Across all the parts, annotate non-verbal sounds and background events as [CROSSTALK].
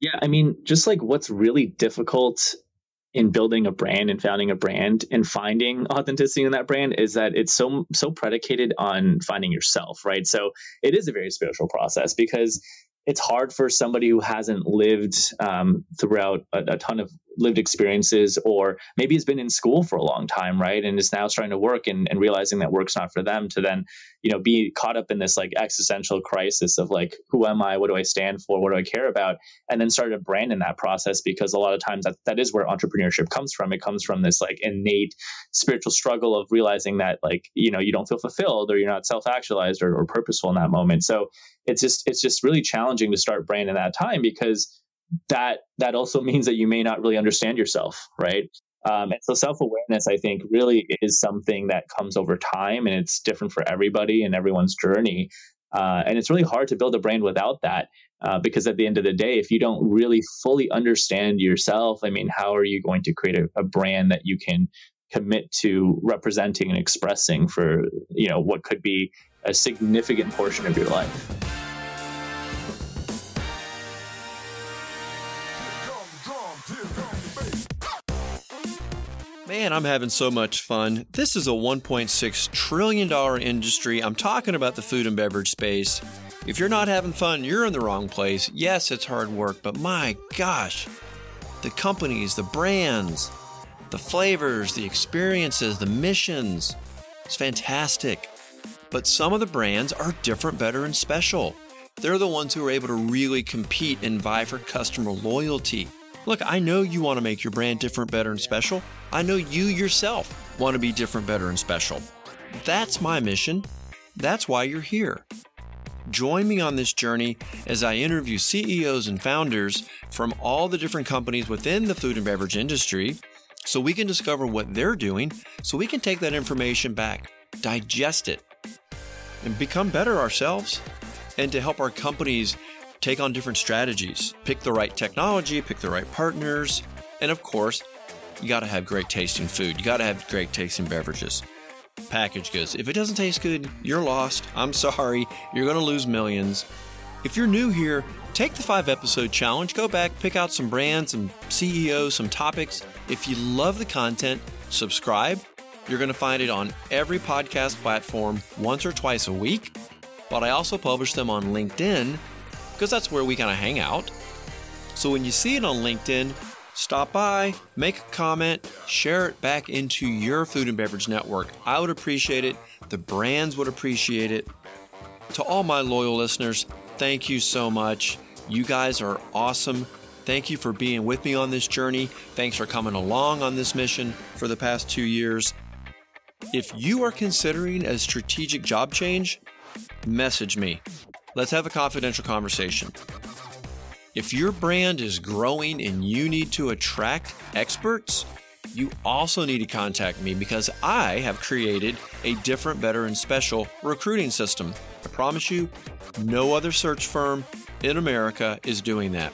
Yeah, I mean, just like what's really difficult in building a brand and founding a brand and finding [LAUGHS] authenticity in that brand is that it's so so predicated on finding yourself, right? So it is a very spiritual process because it's hard for somebody who hasn't lived um, throughout a, a, ton of lived experiences or maybe has been in school for a long time right? And is now starting to work and, and realizing that work's not for them to then you know be caught up in this like existential crisis of like who am i? What do i stand for? What do i care about? And then start a brand in that process because a lot of times that, that is where entrepreneurship comes from. It comes from this like innate spiritual struggle of realizing that like you know you don't feel fulfilled or you're not self-actualized or, or purposeful in that moment. So it's just it's just really challenging to start brand in that time because that that also [LAUGHS] means that you may not really understand yourself, right? Um, and so self awareness, I think, really is something that comes over time, and it's different for everybody and everyone's journey. Uh, and it's really hard to build a brand without that, uh, because at the end of the day, if you don't really fully understand yourself, I mean, how are you going to create a, a brand that you can commit to representing and expressing for you know what could be a significant portion of your life? Man, I'm having so much fun. This is a $1.6 trillion industry. I'm talking about the food and beverage space. If you're not having fun, you're in the wrong place. Yes, it's hard work, but my gosh, the companies, the brands, the flavors, the experiences, the missions, it's fantastic. But some of the brands are different, better, and special. They're the ones who are able to really compete and vie for customer loyalty. Look, I know you want to make your brand different, better, and special. I know you yourself want to be different, better, and special. That's my mission. That's why you're here. Join me on this journey as I interview CEOs and founders from all the different companies within the food and beverage industry so we can discover what they're doing so we can take that information back, digest it, and become better ourselves and to help our companies take on different strategies, pick the right technology, pick the right partners, and of course, you got to have great tasting food. You got to have great tasting beverages. Package goods. If it doesn't taste good, you're lost. I'm sorry. You're going to lose millions. If you're new here, take the five episode challenge. Go back, pick out some brands some CEOs, some topics. If you love the content, subscribe. You're going to find it on every podcast platform once or twice a week. But I also publish them on LinkedIn because that's where we kind of hang out. So when you see it on LinkedIn, stop by, make a comment, share it back into your food and beverage network. I would appreciate it. The brands would appreciate it. To all my loyal listeners, thank you so much. You guys are awesome. Thank you for being with me on this journey. Thanks for coming along on this mission for the past two years. If you are considering a strategic job change, message me. Let's have a confidential conversation. If your brand is growing and you need to attract experts, you also need to contact me because I have created a different, better, and special recruiting system. I promise you, no other search firm in America is doing that.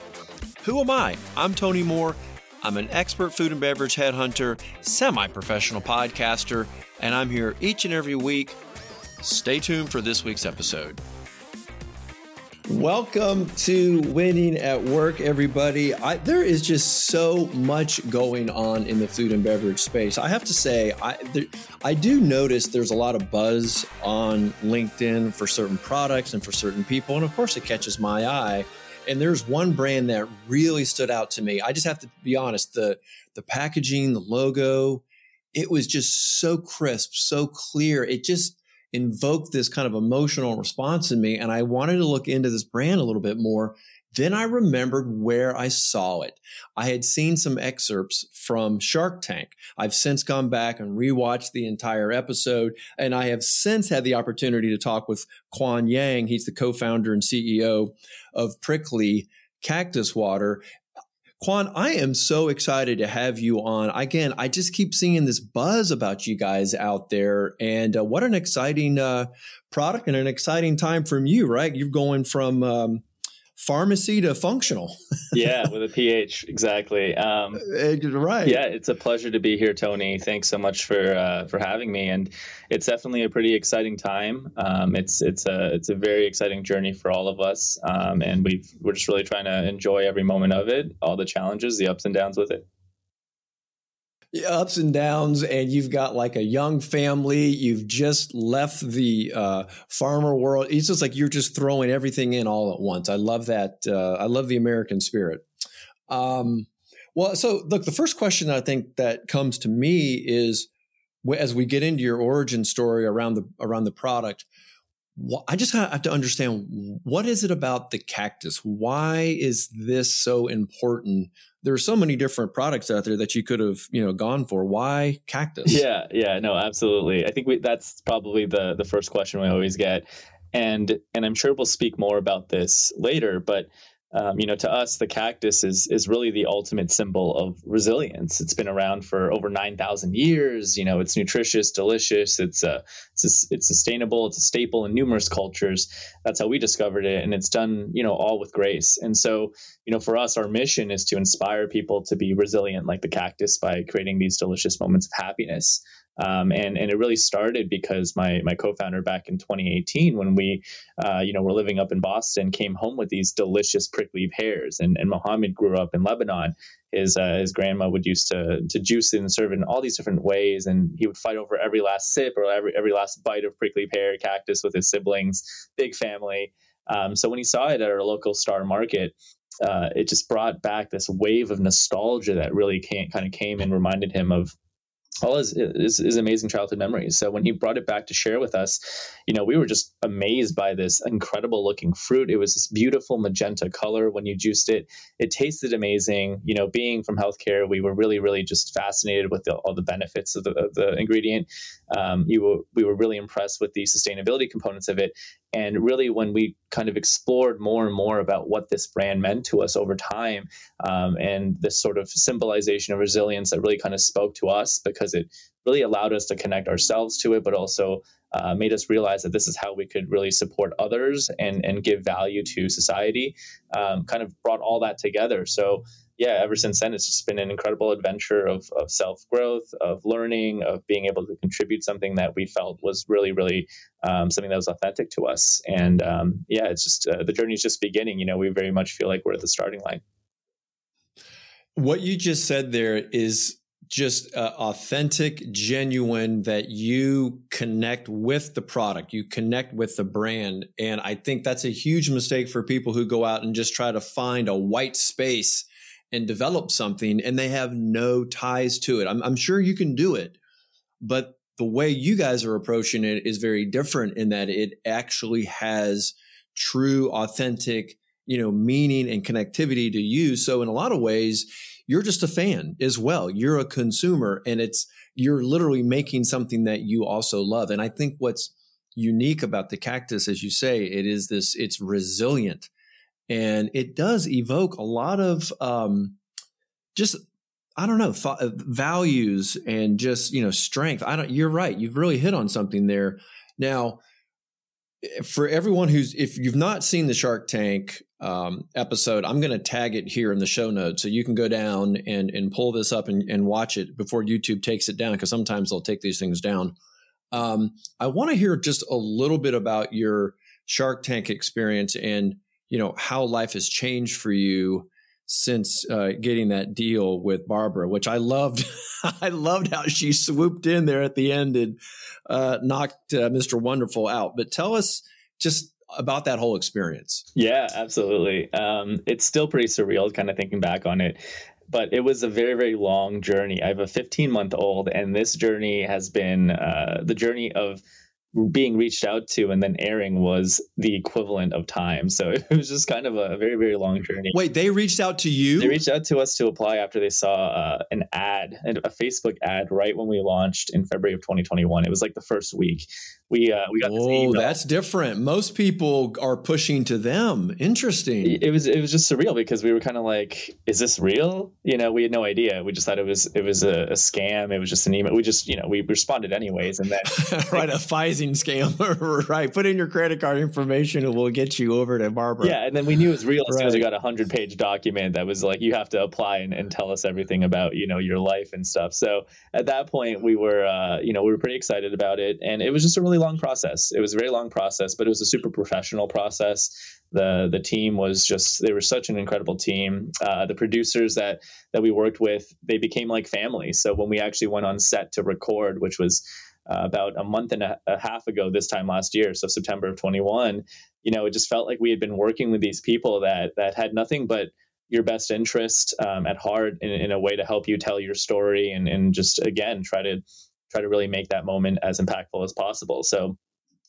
Who am I? I'm Tony Moore. I'm an expert food and beverage headhunter, semi professional podcaster, and I'm here each and every week. Stay tuned for this week's episode. Welcome to Winning at Work, everybody. I, there is just so much going on in the food and beverage space. I have to say, I, there, I do notice there's a lot of buzz on LinkedIn for certain products and for certain people. And of course, it catches my eye. And there's one brand that really stood out to me. I just have to be honest the, the packaging, the logo, it was just so crisp, so clear. It just, invoked this kind of emotional response in me. And I wanted to look into this brand a little bit more. Then I remembered where I saw it. I had seen some excerpts from Shark Tank. I've since gone back and rewatched the entire episode, and I have since had the opportunity to talk with Quan Yang. He's the co founder and CEO of Prickly Cactus Water. Quan, I am so excited to have you on. Again, I just keep seeing this buzz about you guys out there, and uh, what an exciting uh, product and an exciting time from you, right? You're going from um, pharmacy to functional. [LAUGHS] yeah, with a PH, exactly. Um, right. Yeah, it's a pleasure to be here, Tony. Thanks so much for uh, for having me, and it's definitely a pretty exciting time. Um, it's it's a it's a very exciting journey for all of us, um, and we we're just really trying to enjoy every moment of it, all the challenges, the ups and downs with it ups and downs and you've got like a young family you've just left the uh, pharma world it's just like you're just throwing everything in all at once i love that uh, i love the american spirit um, well so look the first question i think that comes to me is as we get into your origin story around the around the product I just have to understand what is it about the cactus? Why is this so important? There are so many different products out there that you could have, you know, gone for. Why cactus? Yeah, yeah, no, absolutely. I think we, that's probably the the first question we always get, and and I'm sure we'll speak more about this later. But um, you know, to us, the cactus is is really the ultimate symbol of resilience. It's been around for over nine thousand years. You know, it's nutritious, delicious. It's a, it's a, it's sustainable. It's a staple in numerous cultures. That's how we discovered it, and it's done you know all with grace. And so, you know, for us, our mission is to inspire people to be resilient like the cactus by creating these delicious moments of happiness. Um, and and it really started because my my co-founder back in 2018, when we, uh, you know, were living up in Boston, came home with these delicious prickly pears. And and Mohammed grew up in Lebanon. His uh, his grandma would used to to juice it and serve it in all these different ways, and he would fight over every last sip or every every last bite of prickly pear cactus with his siblings. Big family. Um, so when he saw it at our local star market, uh, it just brought back this wave of nostalgia that really kind of came and reminded him of all his, his, his, amazing childhood memories. So when he brought it back to share with us, you know, we were just amazed by this incredible looking fruit. It was this beautiful magenta color when you juiced it. It tasted amazing. You know, being from healthcare, we were really, really just fascinated with the, all the benefits of the, of the ingredient. Um, you were, we were really impressed with the sustainability components of it. And really, when we kind of explored more and more about what this brand meant to us over time um, and this sort of symbolization of resilience that really kind of spoke to us because it really allowed us to connect ourselves to it, but also uh, made us realize that this is how we could really support others and, and give value to society, um, kind of brought all that together. So yeah, ever since then, it's just been an incredible adventure of, of self growth, of learning, of being able to contribute something that we felt was really, really um, something that was authentic to us. And um, yeah, it's just uh, the journey is just beginning. You know, we very much feel like we're at the starting line. What you just said there is just uh, authentic, genuine, that you connect with the product, you connect with the brand. And I think that's a huge mistake for people who go out and just try to find a white space and develop something and they have no ties to it. I'm, I'm sure you can do it, but the way you guys are approaching it is very different in that it actually has true, authentic, you know, meaning and connectivity to you. So in a lot of ways, you're just a fan as well. You're a consumer and it's, you're literally making something that you also love. And I think what's unique about the cactus, as you say, it is this, it's resilient and it does evoke a lot of um, just I don't know values and just you know strength. I don't. You're right. You've really hit on something there. Now, for everyone who's if you've not seen the Shark Tank um, episode, I'm going to tag it here in the show notes so you can go down and and pull this up and, and watch it before YouTube takes it down because sometimes they'll take these things down. Um, I want to hear just a little bit about your Shark Tank experience and you know how life has changed for you since uh, getting that deal with Barbara, which I loved. [LAUGHS] I loved how she swooped in there at the end and uh, knocked uh, Mr. Wonderful out. But tell us just about that whole experience. Yeah, absolutely. Um, it's still pretty surreal, kind of thinking back on it. But it was a very, very long journey. I have a 15 month old, and this journey has been uh, the journey of being reached out to and then airing was the equivalent of time. So [LAUGHS] it was just kind of a very, very long journey. Wait, they reached out to you? They reached out to us to apply after they saw uh, an ad, a Facebook ad right when we launched in February of 2021. It was like the first week. We uh, we got oh that's different. Most people are pushing to them. Interesting. It was it was just surreal because we were kind of like is this real? You know we had no idea. We just thought it was it was a, a scam. It was just an email. We just you know we responded anyways and then [LAUGHS] right a phishing scam. [LAUGHS] Right put in your credit card information and we'll get you over to barbara. Yeah and then we knew it was real as right. soon as we got a hundred page document that was like you have to apply and, and tell us everything about you know your life and stuff. So at that point we were uh, you know we were pretty excited about it and it was just a really long process. It was a very long process, but it was a super professional process. The the team was just they were such an incredible team. Uh, the producers that that we worked with, they became like family. So when we actually went on set to record, which was uh, about a month and a, a, half ago this time last year so september of 21 you know it just felt like we had been working with these people that that had nothing but your best interest um, at heart in, in, a way to help you tell your story and, and just again try to try to really make that moment as impactful as possible. So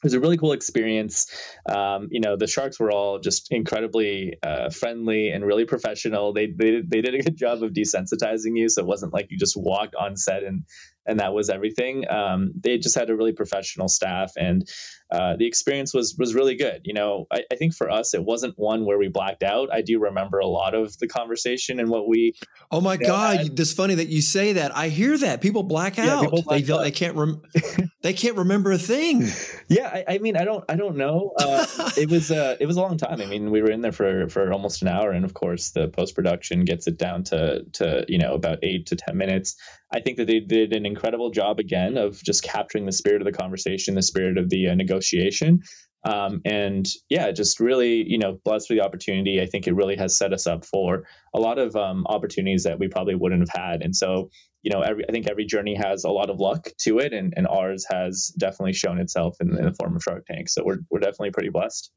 it was a really cool experience. Um, you know, the sharks were all just incredibly uh, friendly and really professional. They, they they did a good [LAUGHS] job of desensitizing you, so it wasn't like you just walked on set and and that was everything. Um, they just had a really professional staff, and uh, the experience was was really good. You know, I, I, think for us, it wasn't one where we blacked out. I do remember a lot of the conversation and what we. Oh my God! Had. It's funny that you say that. I hear that people black yeah, out. People black they, out. they can't rem- [LAUGHS] they can't remember a thing. Yeah, I, I, mean, I don't I don't know. Uh, it was uh, it was a long time. I mean, we were in there for for almost an hour, and of course, the post production gets it down to to you know about eight to ten minutes. I think that they did an incredible job again of just capturing the spirit of the conversation, the spirit of the uh, negotiation. Um, and yeah, just really, you know, blessed for the opportunity. I think it really has set us up for a lot of um, opportunities that we probably wouldn't have had. And so, you know, every, I think every journey has a lot of luck to it, and, and ours has definitely shown itself in, in the form of Shark Tank. So we're we're definitely pretty blessed.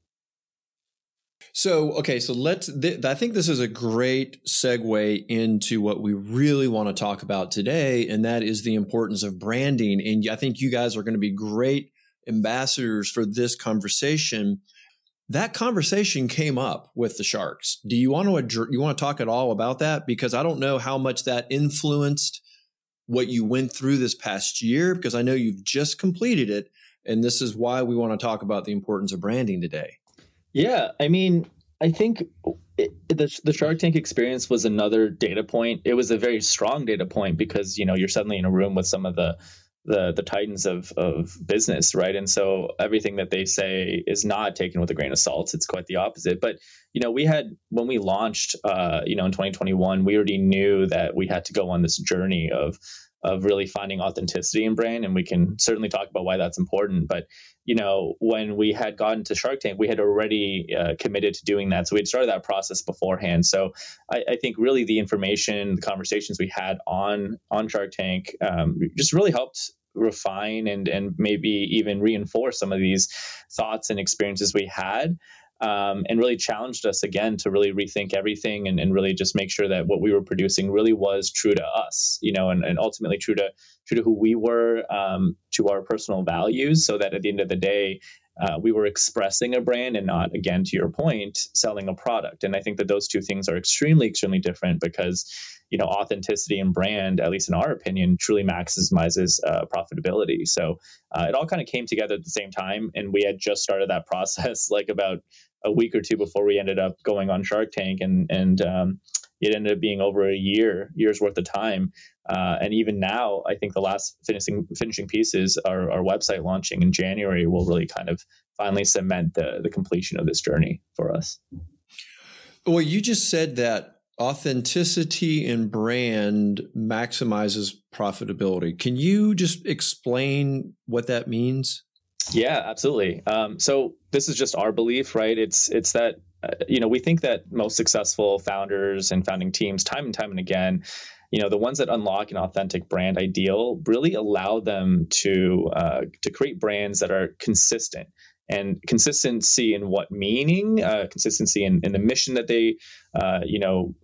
So, okay, so let's, th- I think this is a great segue into what we really want to talk about today, and that is the importance of branding. And I think you guys are going to be great ambassadors for this conversation. That conversation came up with the Sharks. Do you want to you want to talk at all about that? Because I don't know how much that influenced what you went through this past year, because I know you've just completed it, and this is why we want to talk about the importance of branding today. Yeah, I mean, I think it, the the Shark Tank experience was another data point. It was a very strong data point because you know you're suddenly in a room with some of the the the titans of of business, right? And so everything that they say is not taken with a grain of salt. It's quite the opposite. But you know, we had when we launched, uh, you know, in 2021, we already knew that we had to go on this journey of of really finding authenticity in brand and we can certainly talk about why that's important. But you know when we had gotten to shark tank we had already uh, committed to doing that. So we had started that process beforehand. So I, I, think really the information the conversations we had on on shark tank um, just really helped refine and and maybe even reinforce some of these thoughts and experiences we had um, and really challenged us again to really rethink everything and, and, really just make sure that what we were producing really was true to us, you know, and, and ultimately true to true to who we were, um, to our personal values, so that at the end of the day, uh, we were expressing a brand and not, again, to your point, selling a product. And I think that those two things are extremely, extremely different because, you know, authenticity and brand, at least in our opinion, truly maximizes uh, profitability. So uh, it all kind of came together at the same time, and we had just started that [LAUGHS] process like about a week or two before we ended up going on Shark Tank, and and um, it ended up being over a year, years worth of time. Uh, and even now, I think the last finishing finishing pieces, our, our website launching in January, will really kind of finally cement the the completion of this journey for us. Well, you just said that authenticity and brand maximizes profitability. Can you just explain what that means? Yeah, absolutely. Um, so this is just our belief, right? It's it's that you know we think that most successful founders and founding teams, time and time and again, you know the ones that unlock an authentic brand ideal really allow them to uh, to create brands that are consistent. And consistency in what meaning uh, consistency in, in, the mission that they uh, you know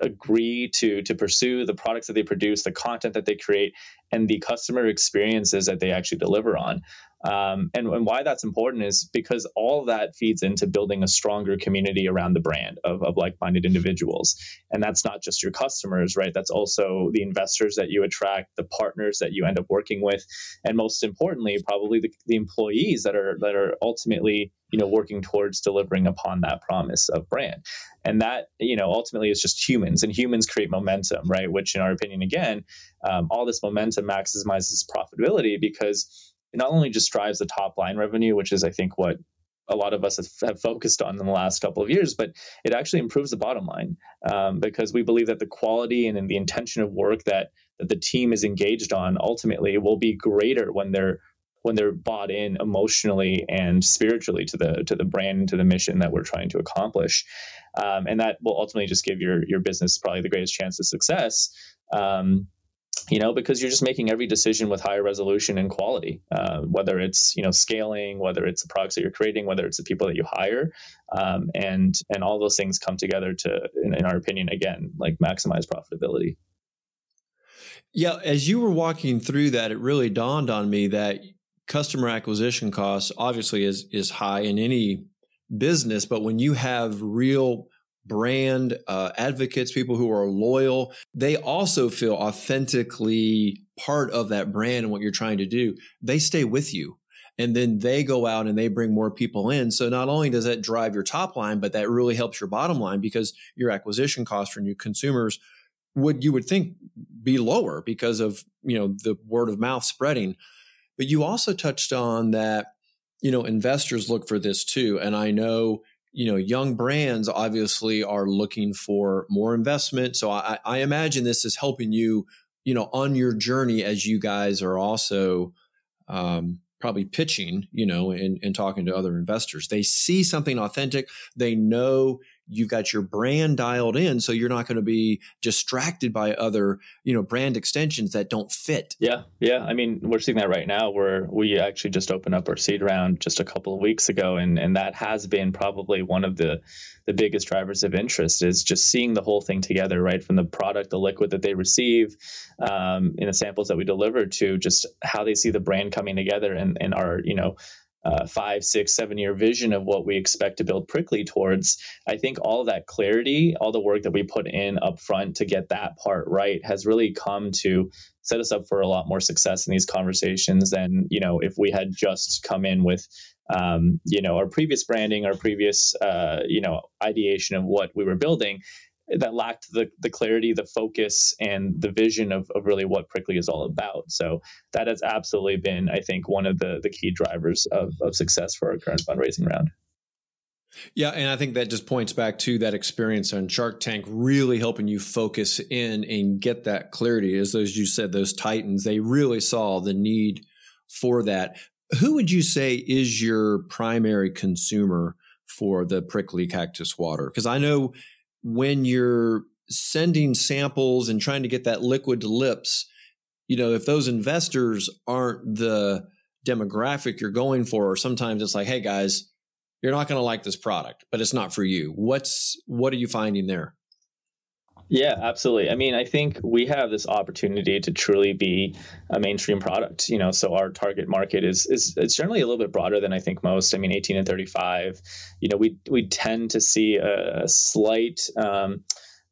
agree to to pursue the products that they produce the content that they create and the customer experiences that they actually deliver on Um, and, and why that's important is because all that feeds into building a stronger community around the brand of, of like minded individuals. And that's not just your customers, right? That's also the investors that you attract, the partners that you end up working with, and most importantly, probably the, the employees that are that are ultimately you know working towards delivering upon that promise of brand and that you know ultimately is just humans and humans create momentum right which in our opinion again um, all this momentum maximizes profitability because not only just drives the top line revenue, which is I think what a lot of us have focused on in the last couple of years, but it actually improves the bottom line um, because we believe that the quality and the intention of work that that the team is engaged on ultimately will be greater when they're when they're bought in emotionally and spiritually to the to the brand and to the mission that we're trying to accomplish, um, and that will ultimately just give your your business probably the greatest chance of success. Um, you know, because you're just making every decision with higher resolution and quality, uh, whether it's you know scaling, whether it's the products that you're creating, whether it's the people that you hire, um, and and all those things come together to, in, in our opinion, again, like maximize profitability. Yeah, as you were walking through that, it really dawned on me that customer acquisition costs obviously is is high in any business, but when you have real brand uh, advocates, people who are loyal, they also feel authentically part of that brand and what you're trying to do. They stay with you. And then they go out and they bring more people in. So not only does that drive your top line, but that really helps your bottom line because your acquisition cost for new consumers would you would think be lower because of you know the word of mouth spreading. But you also touched on that you know investors look for this too, and I know you know, young brands obviously are looking for more investment. So I, I, imagine this is helping you, you know, on your journey as you guys are also um, probably pitching, you know, and, and talking to other investors. They see something authentic. They know you've got your brand dialed in so you're not going to be distracted by other you know brand extensions that don't fit. Yeah yeah i mean we're seeing that right now where we actually just opened up our seed round just a couple of weeks ago and and that has been probably one of the the biggest drivers of interest is just seeing the whole thing together right? From the product the liquid that they receive um, in the samples that we deliver to just how they see the brand coming together and and our you know uh, five, six, seven year vision of what we expect to build Prickly towards, I think all that clarity, all the work that we put in up front to get that part right has really come to set us up for a lot more success in these conversations than, you know, if we had just come in with, um, you know, our previous branding, our previous, uh, you know, ideation of what we were building that lacked the, the clarity, the focus, and the vision of, of really what Prickly is all about. So that has absolutely been, I think, one of the, the key drivers of, of success for our current fundraising round. Yeah, and I think that just points back to that experience on Shark Tank, really helping you focus in and get that clarity. As those you said, those titans, they really saw the need for that. Who would you say is your primary consumer for the prickly cactus water? Because I know when you're sending samples and trying to get that liquid to lips, you know, if those investors aren't the demographic you're going for, or sometimes it's like, hey guys, you're not going to like this product, but it's not for you. What's what are you finding there? Yeah, absolutely. I mean, I think we have this opportunity to truly be a mainstream product. You know, so our target market is is it's generally a little bit broader than I think most. I mean, 18 and 35. You know, we we tend to see a, slight. Um,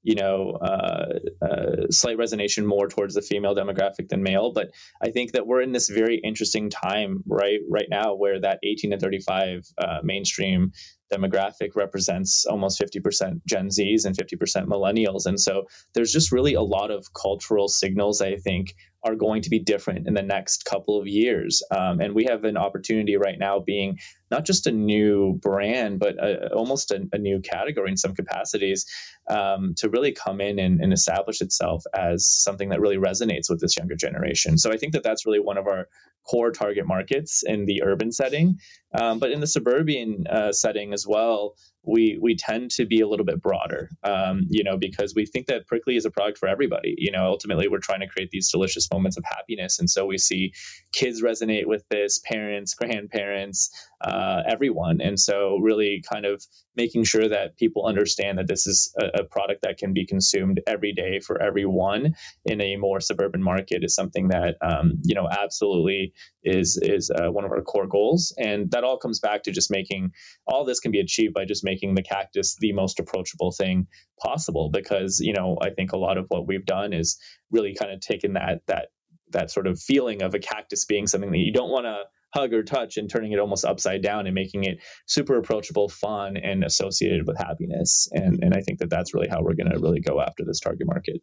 you know, uh, uh, slight resonation more towards the female demographic than male. But I think that we're in this very interesting time right right now where that 18 to 35 uh, mainstream demographic represents almost 50% Gen Zs and 50% millennials. And so there's just really a lot of cultural signals I think are going to be different in the next couple of years. Um, and we have an opportunity right now being not just a new brand, but a, almost a, a, new category in some capacities um, to really come in and, and, establish itself as something that really resonates with this younger generation. So I think that that's really one of our core target markets in the urban setting. Um, but in the suburban uh, setting as well, we we tend to be a little bit broader, um, you know, because we think that Prickly is a product for everybody. You know, ultimately we're trying to create these delicious moments of happiness, and so we see kids resonate with this, parents, grandparents, uh, everyone, and so really kind of making sure that people understand that this is a, a product that can be consumed every day for everyone in a more suburban market is something that um, you know absolutely is is uh, one of our core goals, and that all comes back to just making all this can be achieved by just making the cactus the most approachable thing possible. Because you know, I think a lot of what we've done is really kind of taken that that that sort of feeling of a cactus being something that you don't want to hug or touch and turning it almost upside down and making it super approachable, fun, and associated with happiness. And and I think that that's really how we're going to really go after this target market.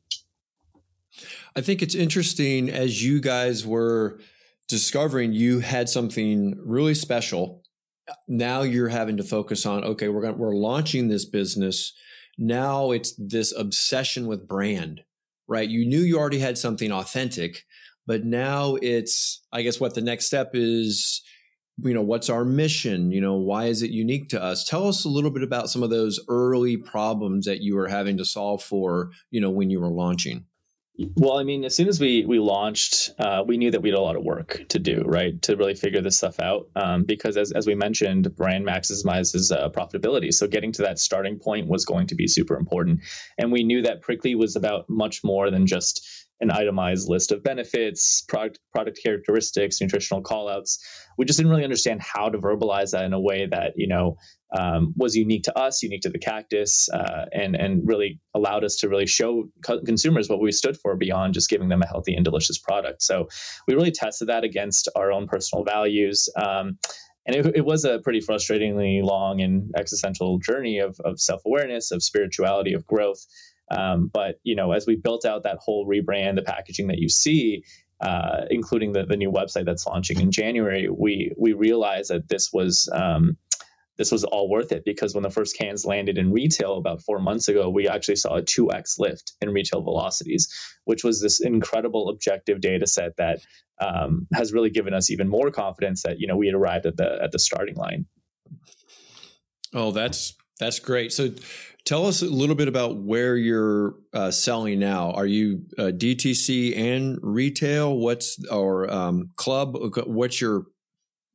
I think it's interesting as you guys were discovering you had something really special. Now you're having to focus on okay, we're going we're launching this business. Now it's this obsession with brand, right? You knew you already had something authentic, but now it's, I guess, what the next step is. You know, what's our mission? You know, why is it unique to us? Tell us a little bit about some of those early problems that you were having to solve for, you know, when you were launching. Well, I mean, as soon as we we launched, uh, we knew that we had a lot of work to do, right, to really figure this stuff out. Um, because as as we mentioned, brand maximizes uh, profitability, so getting to that starting point was going to be super important. And we knew that Prickly was about much more than just an itemized list of benefits, product product characteristics, nutritional callouts. We just didn't really understand how to verbalize that in a way that you know um, was unique to us, unique to the cactus, uh, and and really allowed us to really show co- consumers what we stood for beyond just giving them a healthy and delicious product. So we really tested that against our own personal values. Um, and it, it, was a pretty frustratingly long and existential journey of, of self-awareness of spirituality of growth um, but you know, as we built out that whole rebrand, the packaging that you see, uh, including the, the new website that's launching in January, we we realized that this was um, this was all worth it because when the first cans landed in retail about four months ago, we actually saw a 2x lift in retail velocities, which was this incredible objective data set that um, has really given us even more confidence that you know we had arrived at the at the starting line. Oh, that's that's great. So Tell us a little bit about where you're uh, selling now. Are you uh, DTC and retail? What's or um, club? What's your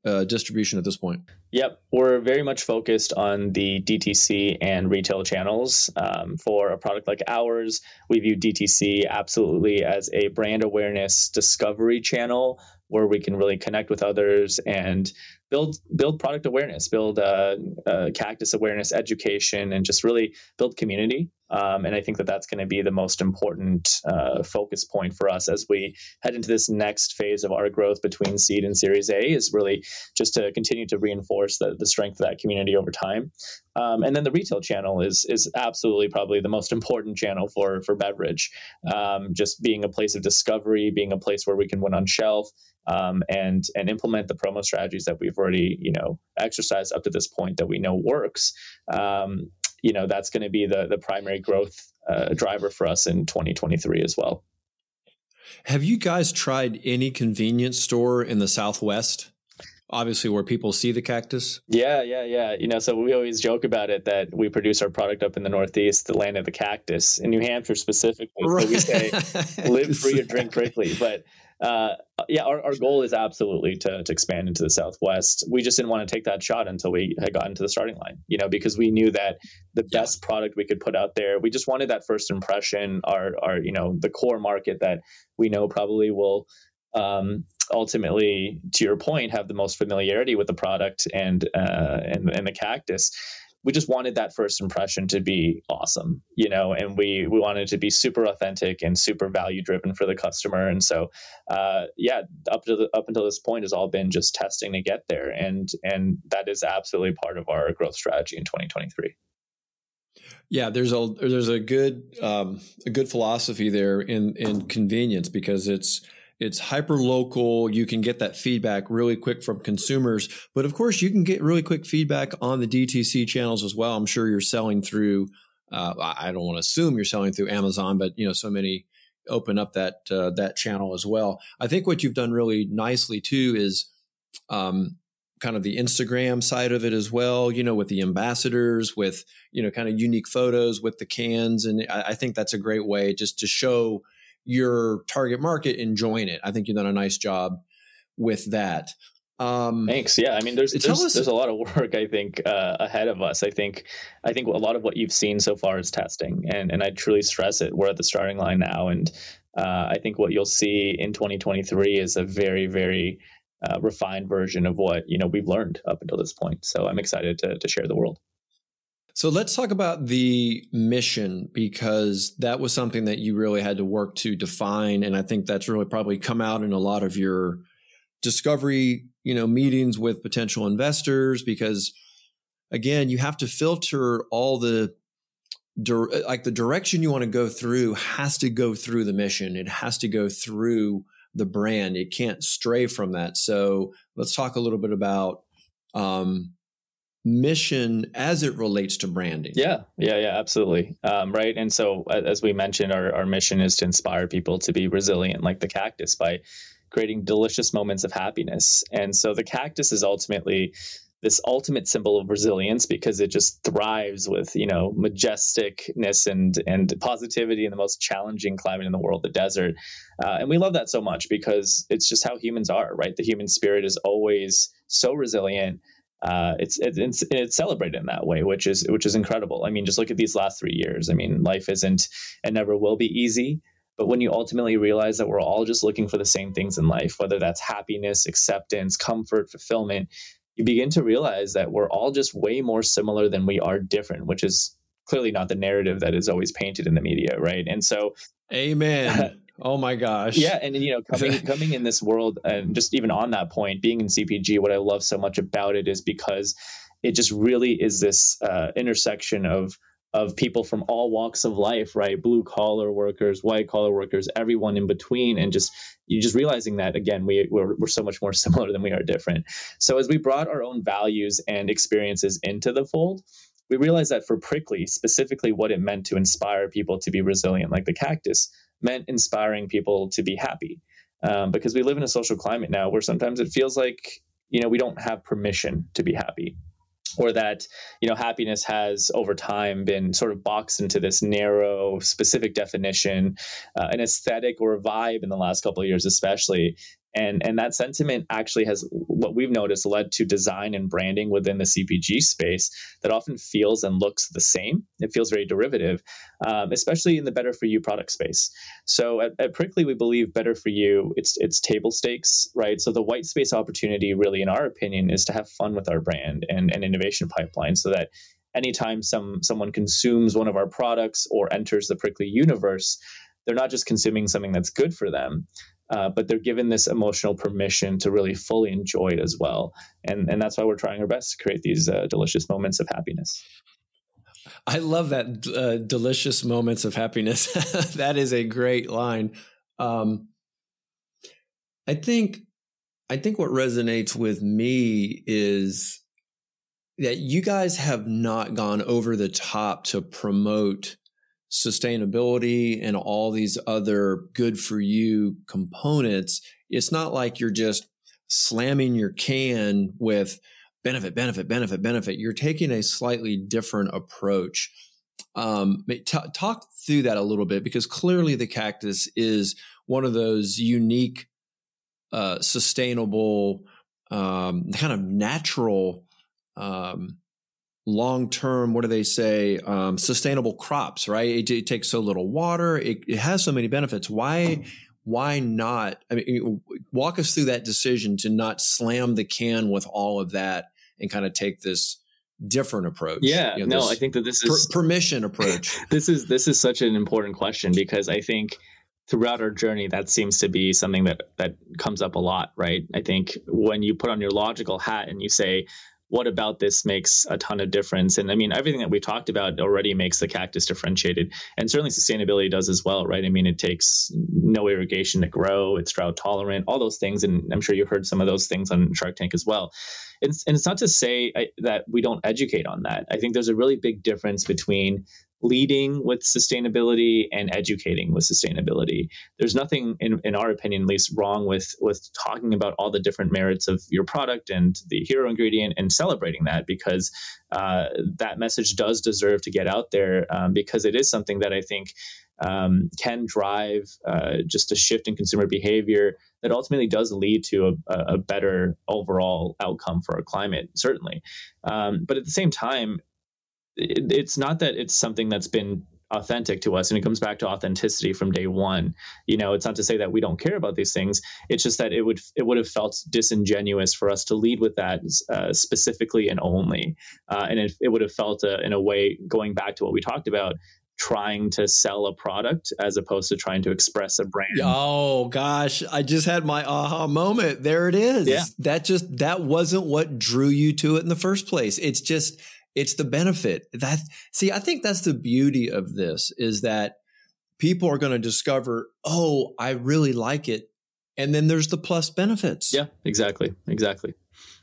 uh, distribution at this point? Yep, we're very much focused on the DTC and retail channels. Um, for a product like ours, we view DTC absolutely as a brand awareness discovery channel where we can really connect with others and build build product awareness, build uh, uh, cactus awareness, education, and just really build community. Um, and I think that that's going to be the most important uh, focus point for us as we head into this next phase of our growth between seed and Series A. Is really just to continue to reinforce the, the strength of that community over time. Um, and then the retail channel is is absolutely probably the most important channel for for beverage. Um, just being a place of discovery, being a place where we can win on shelf, um, and and implement the promo strategies that we've already you know exercised up to this point that we know works. Um, you know that's going to be the the primary growth uh, driver for us in 2023 as well. Have you guys tried any convenience store in the Southwest? Obviously where people see the cactus? Yeah, yeah, yeah. You know, so we always joke about it that we produce our product up in the Northeast, the land of the cactus, in New Hampshire specifically. Right. So we say [LAUGHS] live free or drink prickly. But uh, yeah, our, our goal is absolutely to, to expand into the Southwest. We just didn't want to take that shot until we had gotten to the starting line, you know, because we knew that the best product we could put out there, we just wanted that first impression, our, our, you know, the core market that we know probably will um, ultimately, to your point, have the most familiarity with the product and uh, and, and the cactus. We just wanted that first impression to be awesome, you know, and we we wanted to be super authentic and super value driven for the customer. And so, uh, yeah, up to the, up until this point has all been just testing to get there, and and that is absolutely part of our growth strategy in 2023. Yeah, there's a there's a good um, a good philosophy there in in convenience because it's it's hyper local. You can get that feedback really quick from consumers. But of course, you can get really quick feedback on the DTC channels as well. I'm sure you're selling through, uh, I don't want to assume you're selling through Amazon, but you know, so many open up that, uh, that channel as well. I think what you've done really nicely too is, um, kind of the Instagram side of it as well, you know, with the ambassadors, with, you know, kind of unique photos with the cans. And I, I think that's a great way just to show, your target market enjoying it. I think you've done a nice job with that. Um, Thanks. Yeah, I mean, there's there's, us, there's, a lot of work I think uh, ahead of us. I think I think a lot of what you've seen so far is testing, and and I truly stress it. We're at the starting line now, and uh, I think what you'll see in 2023 is a very very uh, refined version of what you know we've learned up until this point. So I'm excited to to share the world. So let's talk about the mission because that was something that you really had to work to define, and I think that's really probably come out in a lot of your discovery, you know, meetings with potential investors because again, you have to filter all the like the direction you want to go through has to go through the mission. It has to go through the brand. It can't stray from that. So let's talk a little bit about um, mission as it relates to branding. Yeah, yeah, yeah, absolutely. Um, right. And so, as we mentioned, our, our mission is to inspire people to be resilient like the cactus by creating delicious moments of happiness. And so, the cactus is ultimately this ultimate symbol of resilience because it just thrives with you know majesticness and and positivity in the most challenging climate in the world the desert uh, and we love that so much because it's just how humans are right the human spirit is always so resilient uh, it's, it's it's celebrated in that way, which is which is incredible. I mean, just look at these last three years. I mean, life isn't and never will be easy. But when you ultimately realize that we're all just looking for the same things in life, whether that's happiness, acceptance, comfort, fulfillment, you begin to realize that we're all just way more similar than we are different, which is clearly not the narrative that is always painted in the media, right? And so, amen. [LAUGHS] oh my gosh. Yeah, and you know, coming [LAUGHS] coming in this world, and just even on that point, being in CPG, what I love so much about it is because it just really is this uh, intersection of of people from all walks of life, right? Blue collar workers, white collar workers, everyone in between, and just you just realizing that again, we we're, we're so much more [LAUGHS] similar than we are different. So as we brought our own values and experiences into the fold, we realized that for Prickly, specifically, what it meant to inspire people to be resilient, like the cactus, meant inspiring people to be happy. Um, because we live in a social climate now where sometimes it feels like you know we don't have permission to be happy or that you know happiness has over time been sort of boxed into this narrow specific definition uh, an aesthetic or a vibe in the last couple of years especially and and that sentiment actually has what we've noticed led to design and branding within the cpg space that often feels and looks the same. It feels very derivative um, especially in the better for you product space. So at, at, prickly we believe better for you it's it's table stakes right? So the white space opportunity really in our opinion is to have fun with our brand and, and innovation pipeline so that anytime some someone consumes one of our products or enters the prickly universe they're not just consuming something that's good for them uh, but they're given this emotional permission to really fully enjoy it as well. And, and that's why we're trying our best to create these uh, delicious moments of happiness. I love that uh, delicious moments of happiness. [LAUGHS] that is a great line. Um, I think I think what resonates with me is that you guys have not gone over the top to promote sustainability and all these other good for you components, it's not like you're just slamming your can with benefit, benefit, benefit, benefit. You're taking a slightly different approach. Um, t- talk through that a little bit because clearly the cactus is one of those unique, uh, sustainable, um, kind of natural um, long term, what do they say, um, sustainable crops, right? It, it, takes so little water, it, it, has so many benefits. Why? Why not? I mean, walk us through that decision to not slam the can with all of that and kind of take this different approach. Yeah, you know, no, I think that this is per- permission approach. [LAUGHS] this is this is such an important question because I think throughout our journey that seems to be something that that comes up a lot, right? I think when you put on your logical hat and you say, what about this makes a ton of difference? And I mean, everything that we talked about already makes the cactus differentiated, and certainly sustainability does as well, right? I mean, it takes no irrigation to grow, it's drought tolerant, all those things, and I'm sure you heard some of those things on Shark Tank as well. And, and it's not to say I, that we don't educate on that. I think there's a really big difference between leading with sustainability and educating with sustainability. There's nothing, in, in our opinion, at least, wrong with with talking about all the different merits of your product and the hero ingredient and celebrating that because uh, that message does deserve to get out there um, because it is something that I think um, can drive uh, just a shift in consumer behavior that ultimately does lead to a, a better overall outcome for our climate, certainly. Um, but at the same time, it, it's not that it's something that's been authentic to us and it comes back to authenticity from day one you know it's not to say that we don't care about these things it's just that it would it would have felt disingenuous for us to lead with that uh, specifically and only uh, and it, it would have felt uh, in a way going back to what we talked about trying to sell a product as opposed to trying to express a brand. Oh gosh, I just had my aha moment. There it is. Yeah. That just that wasn't what drew you to it in the first place. It's just it's the benefit. That see, I think that's the beauty of this is that people are going to discover, "Oh, I really like it." And then there's the plus benefits. Yeah, exactly. Exactly.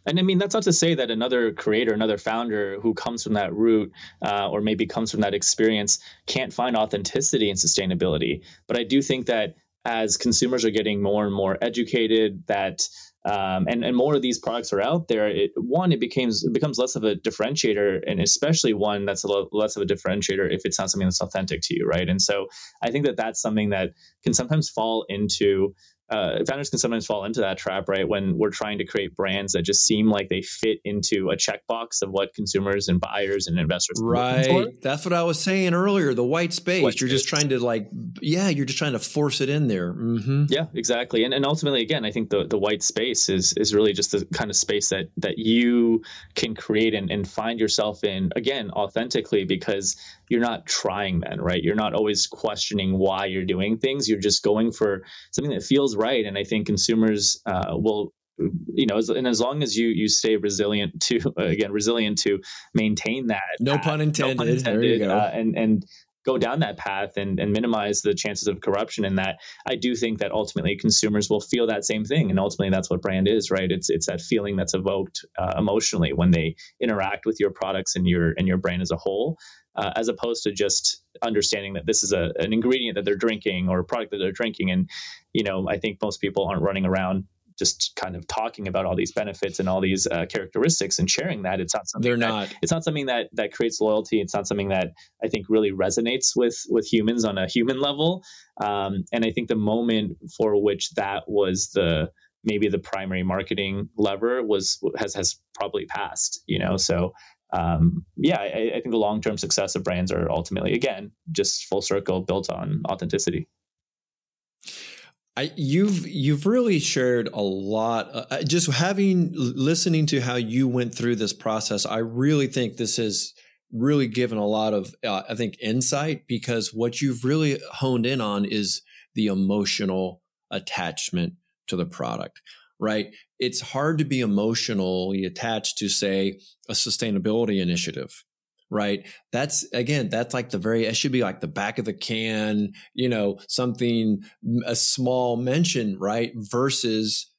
And I mean, that's not to say that another creator, another founder who comes from that route uh, or maybe comes from that experience can't find authenticity and sustainability. But I do think that as consumers are getting more and more educated, that um, and, and more of these products are out there, it, one, it becomes it becomes less of a differentiator, and especially one that's a lo- less of a differentiator if it's not something that's authentic to you, right? And so I think that that's something that can sometimes fall into uh, founders can sometimes fall into that trap, right? When we're trying to create brands that just seem like they fit into a checkbox of what consumers and buyers and investors right. That's what I was saying earlier. The white space. White you're space. just trying to like, yeah, you're just trying to force it in there. Mm-hmm. Yeah, exactly. And and ultimately, again, I think the the white space is is really just the kind of space that that you can create and, and find yourself in again authentically because you're not trying then, right? You're not always questioning why you're doing things. You're just going for something that feels right. And I think consumers uh, will you know, and as long as you you stay resilient to [LAUGHS] again resilient to maintain that. No pun intended. No pun intended uh, and and go down that path and, and minimize the chances of corruption in that i do think that ultimately consumers will feel that same thing. And ultimately that's what brand is right? It's it's that feeling that's evoked uh, emotionally when they interact with your products and your and your brand as a whole uh, as opposed to just understanding that this is a, an ingredient that they're drinking or a product that they're drinking. And you know i think most people aren't running around just kind of talking about all these benefits and all these uh, characteristics and sharing that it's not something they're that, not. it's not something that that creates loyalty. It's not something that i think really resonates with with humans on a human level. Um, and i think the moment for which that was the maybe the primary marketing lever was has has probably passed you know? So um, yeah I, I think the long-term success of brands are ultimately again just full circle built on authenticity I, you've you've really shared a lot. Uh, uh just having listening to how you went through this process, I really think this has really given a lot of uh, I think insight because what you've really honed in on is the emotional attachment to the product. Right? It's hard to be emotionally attached to say a sustainability initiative right? That's again, that's like the very, it should be like the back of the can, you know, something, a small mention, right? Versus,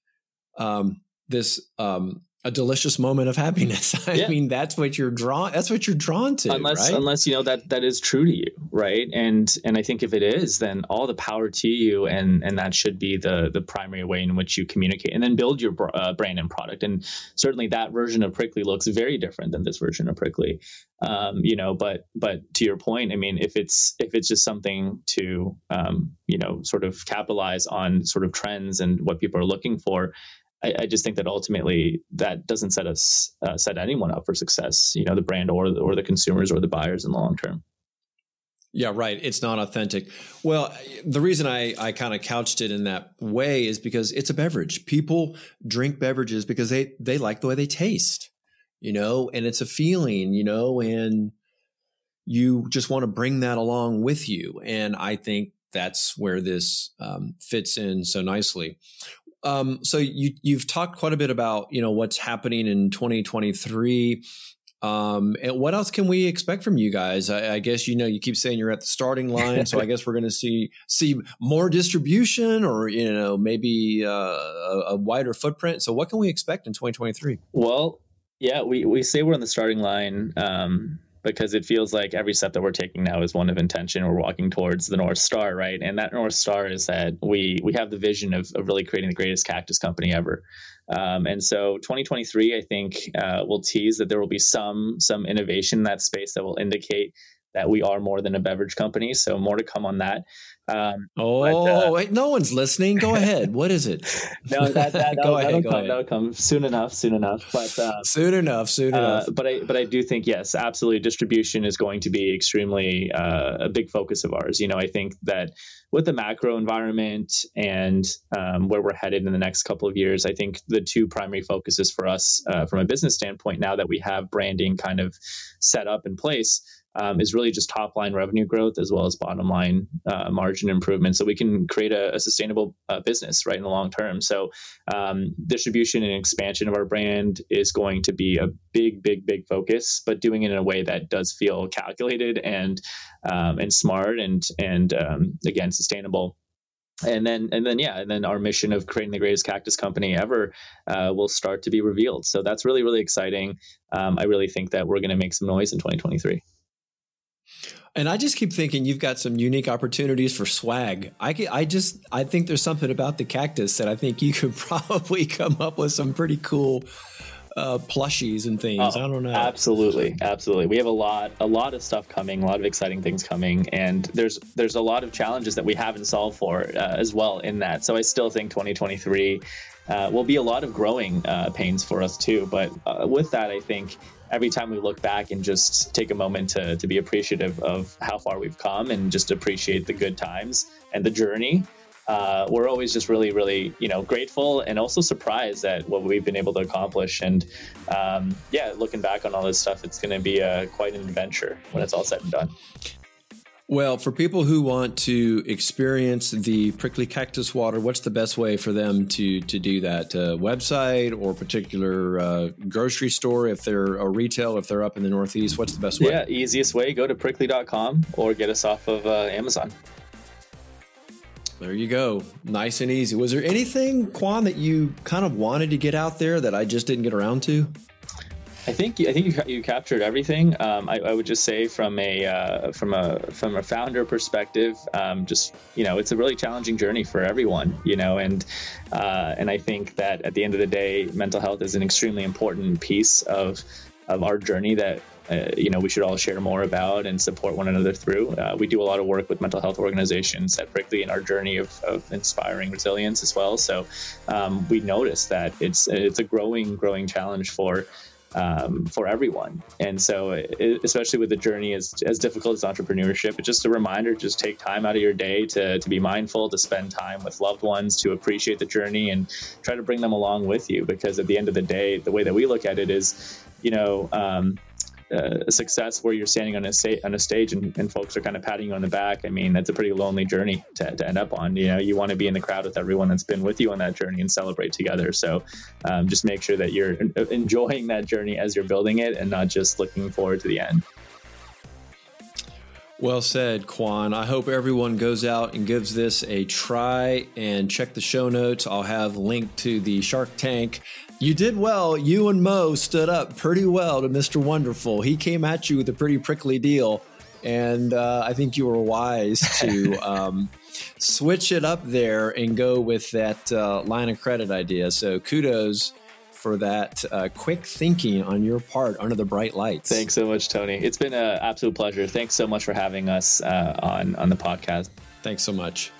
um, this, um, a delicious moment of happiness. [LAUGHS] I yeah. mean, that's what you're drawn. That's what you're drawn to. Unless, right? unless you know that that is true to you, right? And and I think if it is, then all the power to you, and and that should be the the primary way in which you communicate, and then build your uh, brand and product. And certainly, that version of Prickly looks very different than this version of Prickly. Um, you know, but but to your point, I mean, if it's if it's just something to um, you know sort of capitalize on sort of trends and what people are looking for, I, I, just think that ultimately that doesn't set us uh, set anyone up for success. You know, the brand or or the consumers or the buyers in the long term. Yeah, right. It's not authentic. Well, the reason I, I kind of couched it in that way is because it's a beverage. People drink beverages because they, they like the way they taste, you know, and it's a feeling, you know, and you just want to bring that along with you. And I think that's where this um, fits in so nicely. Um, so you you've talked quite a bit about you know what's happening in 2023. Um, and what else can we expect from you guys? I, I, guess you know you keep saying you're at the starting [LAUGHS] line, so I guess we're going to see see more distribution, or you know maybe uh, a, a, wider footprint. So what can we expect in 2023? Well, yeah, we we say we're on the starting line. Um, because it feels like every step that we're taking now is one of intention. We're walking towards the North Star, right? And that North Star is that we we have the vision of, of really creating the greatest cactus company ever. Um, and so 2023, I think, uh, will tease that there will be some some innovation in that space that will indicate that we are more than a beverage company. So more to come on that. Um, oh, but, uh, wait, no one's listening. Go ahead. What is it? [LAUGHS] no, that, that, [LAUGHS] that'll, ahead, that'll, come, that'll, come, soon enough. Soon enough. But uh, soon enough. Soon uh, enough. But I but I do think yes, absolutely. Distribution is going to be extremely uh, a big focus of ours. You know, I think that with the macro environment and um, where we're headed in the next couple of years, I think the two primary focuses for us uh, from a business standpoint, now that we have branding kind of set up in place um, is really just top line revenue growth as well as bottom line uh, margin improvement. So we can create a, a sustainable uh, business right in the long term. So um, distribution and expansion of our brand is going to be a big big big focus but doing it in a way that does feel calculated and um, and smart and and um, again sustainable. And then and then yeah and then our mission of creating the greatest cactus company ever uh, will start to be revealed. So that's really really exciting. Um, i really think that we're going to make some noise in 2023 and I just keep thinking you've got some unique opportunities for swag. I, I just I think there's something about the cactus that I think you could [LAUGHS] probably come up with some pretty cool uh, plushies and things. Oh, I don't know. Absolutely, absolutely. We have a lot, a lot of stuff coming, a lot of exciting things coming, and there's there's a lot of challenges that we haven't solved for uh, as well in that. So I still think 2023 uh, will be a lot of growing uh, pains for us too. But uh, with that, I think every time we look back and just take a moment to, to be appreciative of how far we've come and just appreciate the good times and the journey. Uh, we're always just really, really, you know, grateful and also surprised at what we've been able to accomplish. And um, yeah, looking back on all this stuff, it's going to be uh, quite an adventure when it's all said and done. Well, for people who want to experience the prickly cactus water, what's the best way for them to to do that? Uh, website or particular uh, grocery store if they're a retail, if they're up in the Northeast, what's the best way? Yeah, easiest way, go to prickly.com or get us off of uh, Amazon. There you go. Nice and easy. Was there anything, Quan, that you kind of wanted to get out there that I just didn't get around to? I think I think you, you captured everything. Um, I, I, would just say from a uh, from a from a founder perspective, um, just you know, it's a really challenging journey for everyone. You know, and uh, and I think that at the end of the day, mental health is an extremely important piece of of our journey that uh, you know we should all share more about and support one another through. Uh, we do a lot of work with mental health organizations at Prickly in our journey of, of inspiring resilience as well. So um, we notice that it's it's a growing growing challenge for um, for everyone. And so, it, especially with the journey as, as difficult as entrepreneurship, it's just a reminder just take time out of your day to, to be mindful, to spend time with loved ones, to appreciate the journey and try to bring them along with you. Because at the end of the day, the way that we look at it is, you know, um, a success where you're standing on a sta- on a stage and, and, folks are kind of patting you on the back. I mean, that's a pretty lonely journey to, to end up on. You know, you want to be in the crowd with everyone that's been with you on that journey and celebrate together. So, um, just make sure that you're enjoying that journey as you're building it and not just looking forward to the end. Well said, Quan. I hope everyone goes out and gives this a try and check the show notes. I'll have link to the Shark Tank you did well. You and Mo stood up pretty well to Mr. Wonderful. He came at you with a pretty prickly deal, and uh, I think you were wise to [LAUGHS] um, switch it up there and go with that uh, line of credit idea. So kudos for that uh, quick thinking on your part under the bright lights. Thanks so much, Tony. It's been an absolute pleasure. Thanks so much for having us uh, on on the podcast. Thanks so much.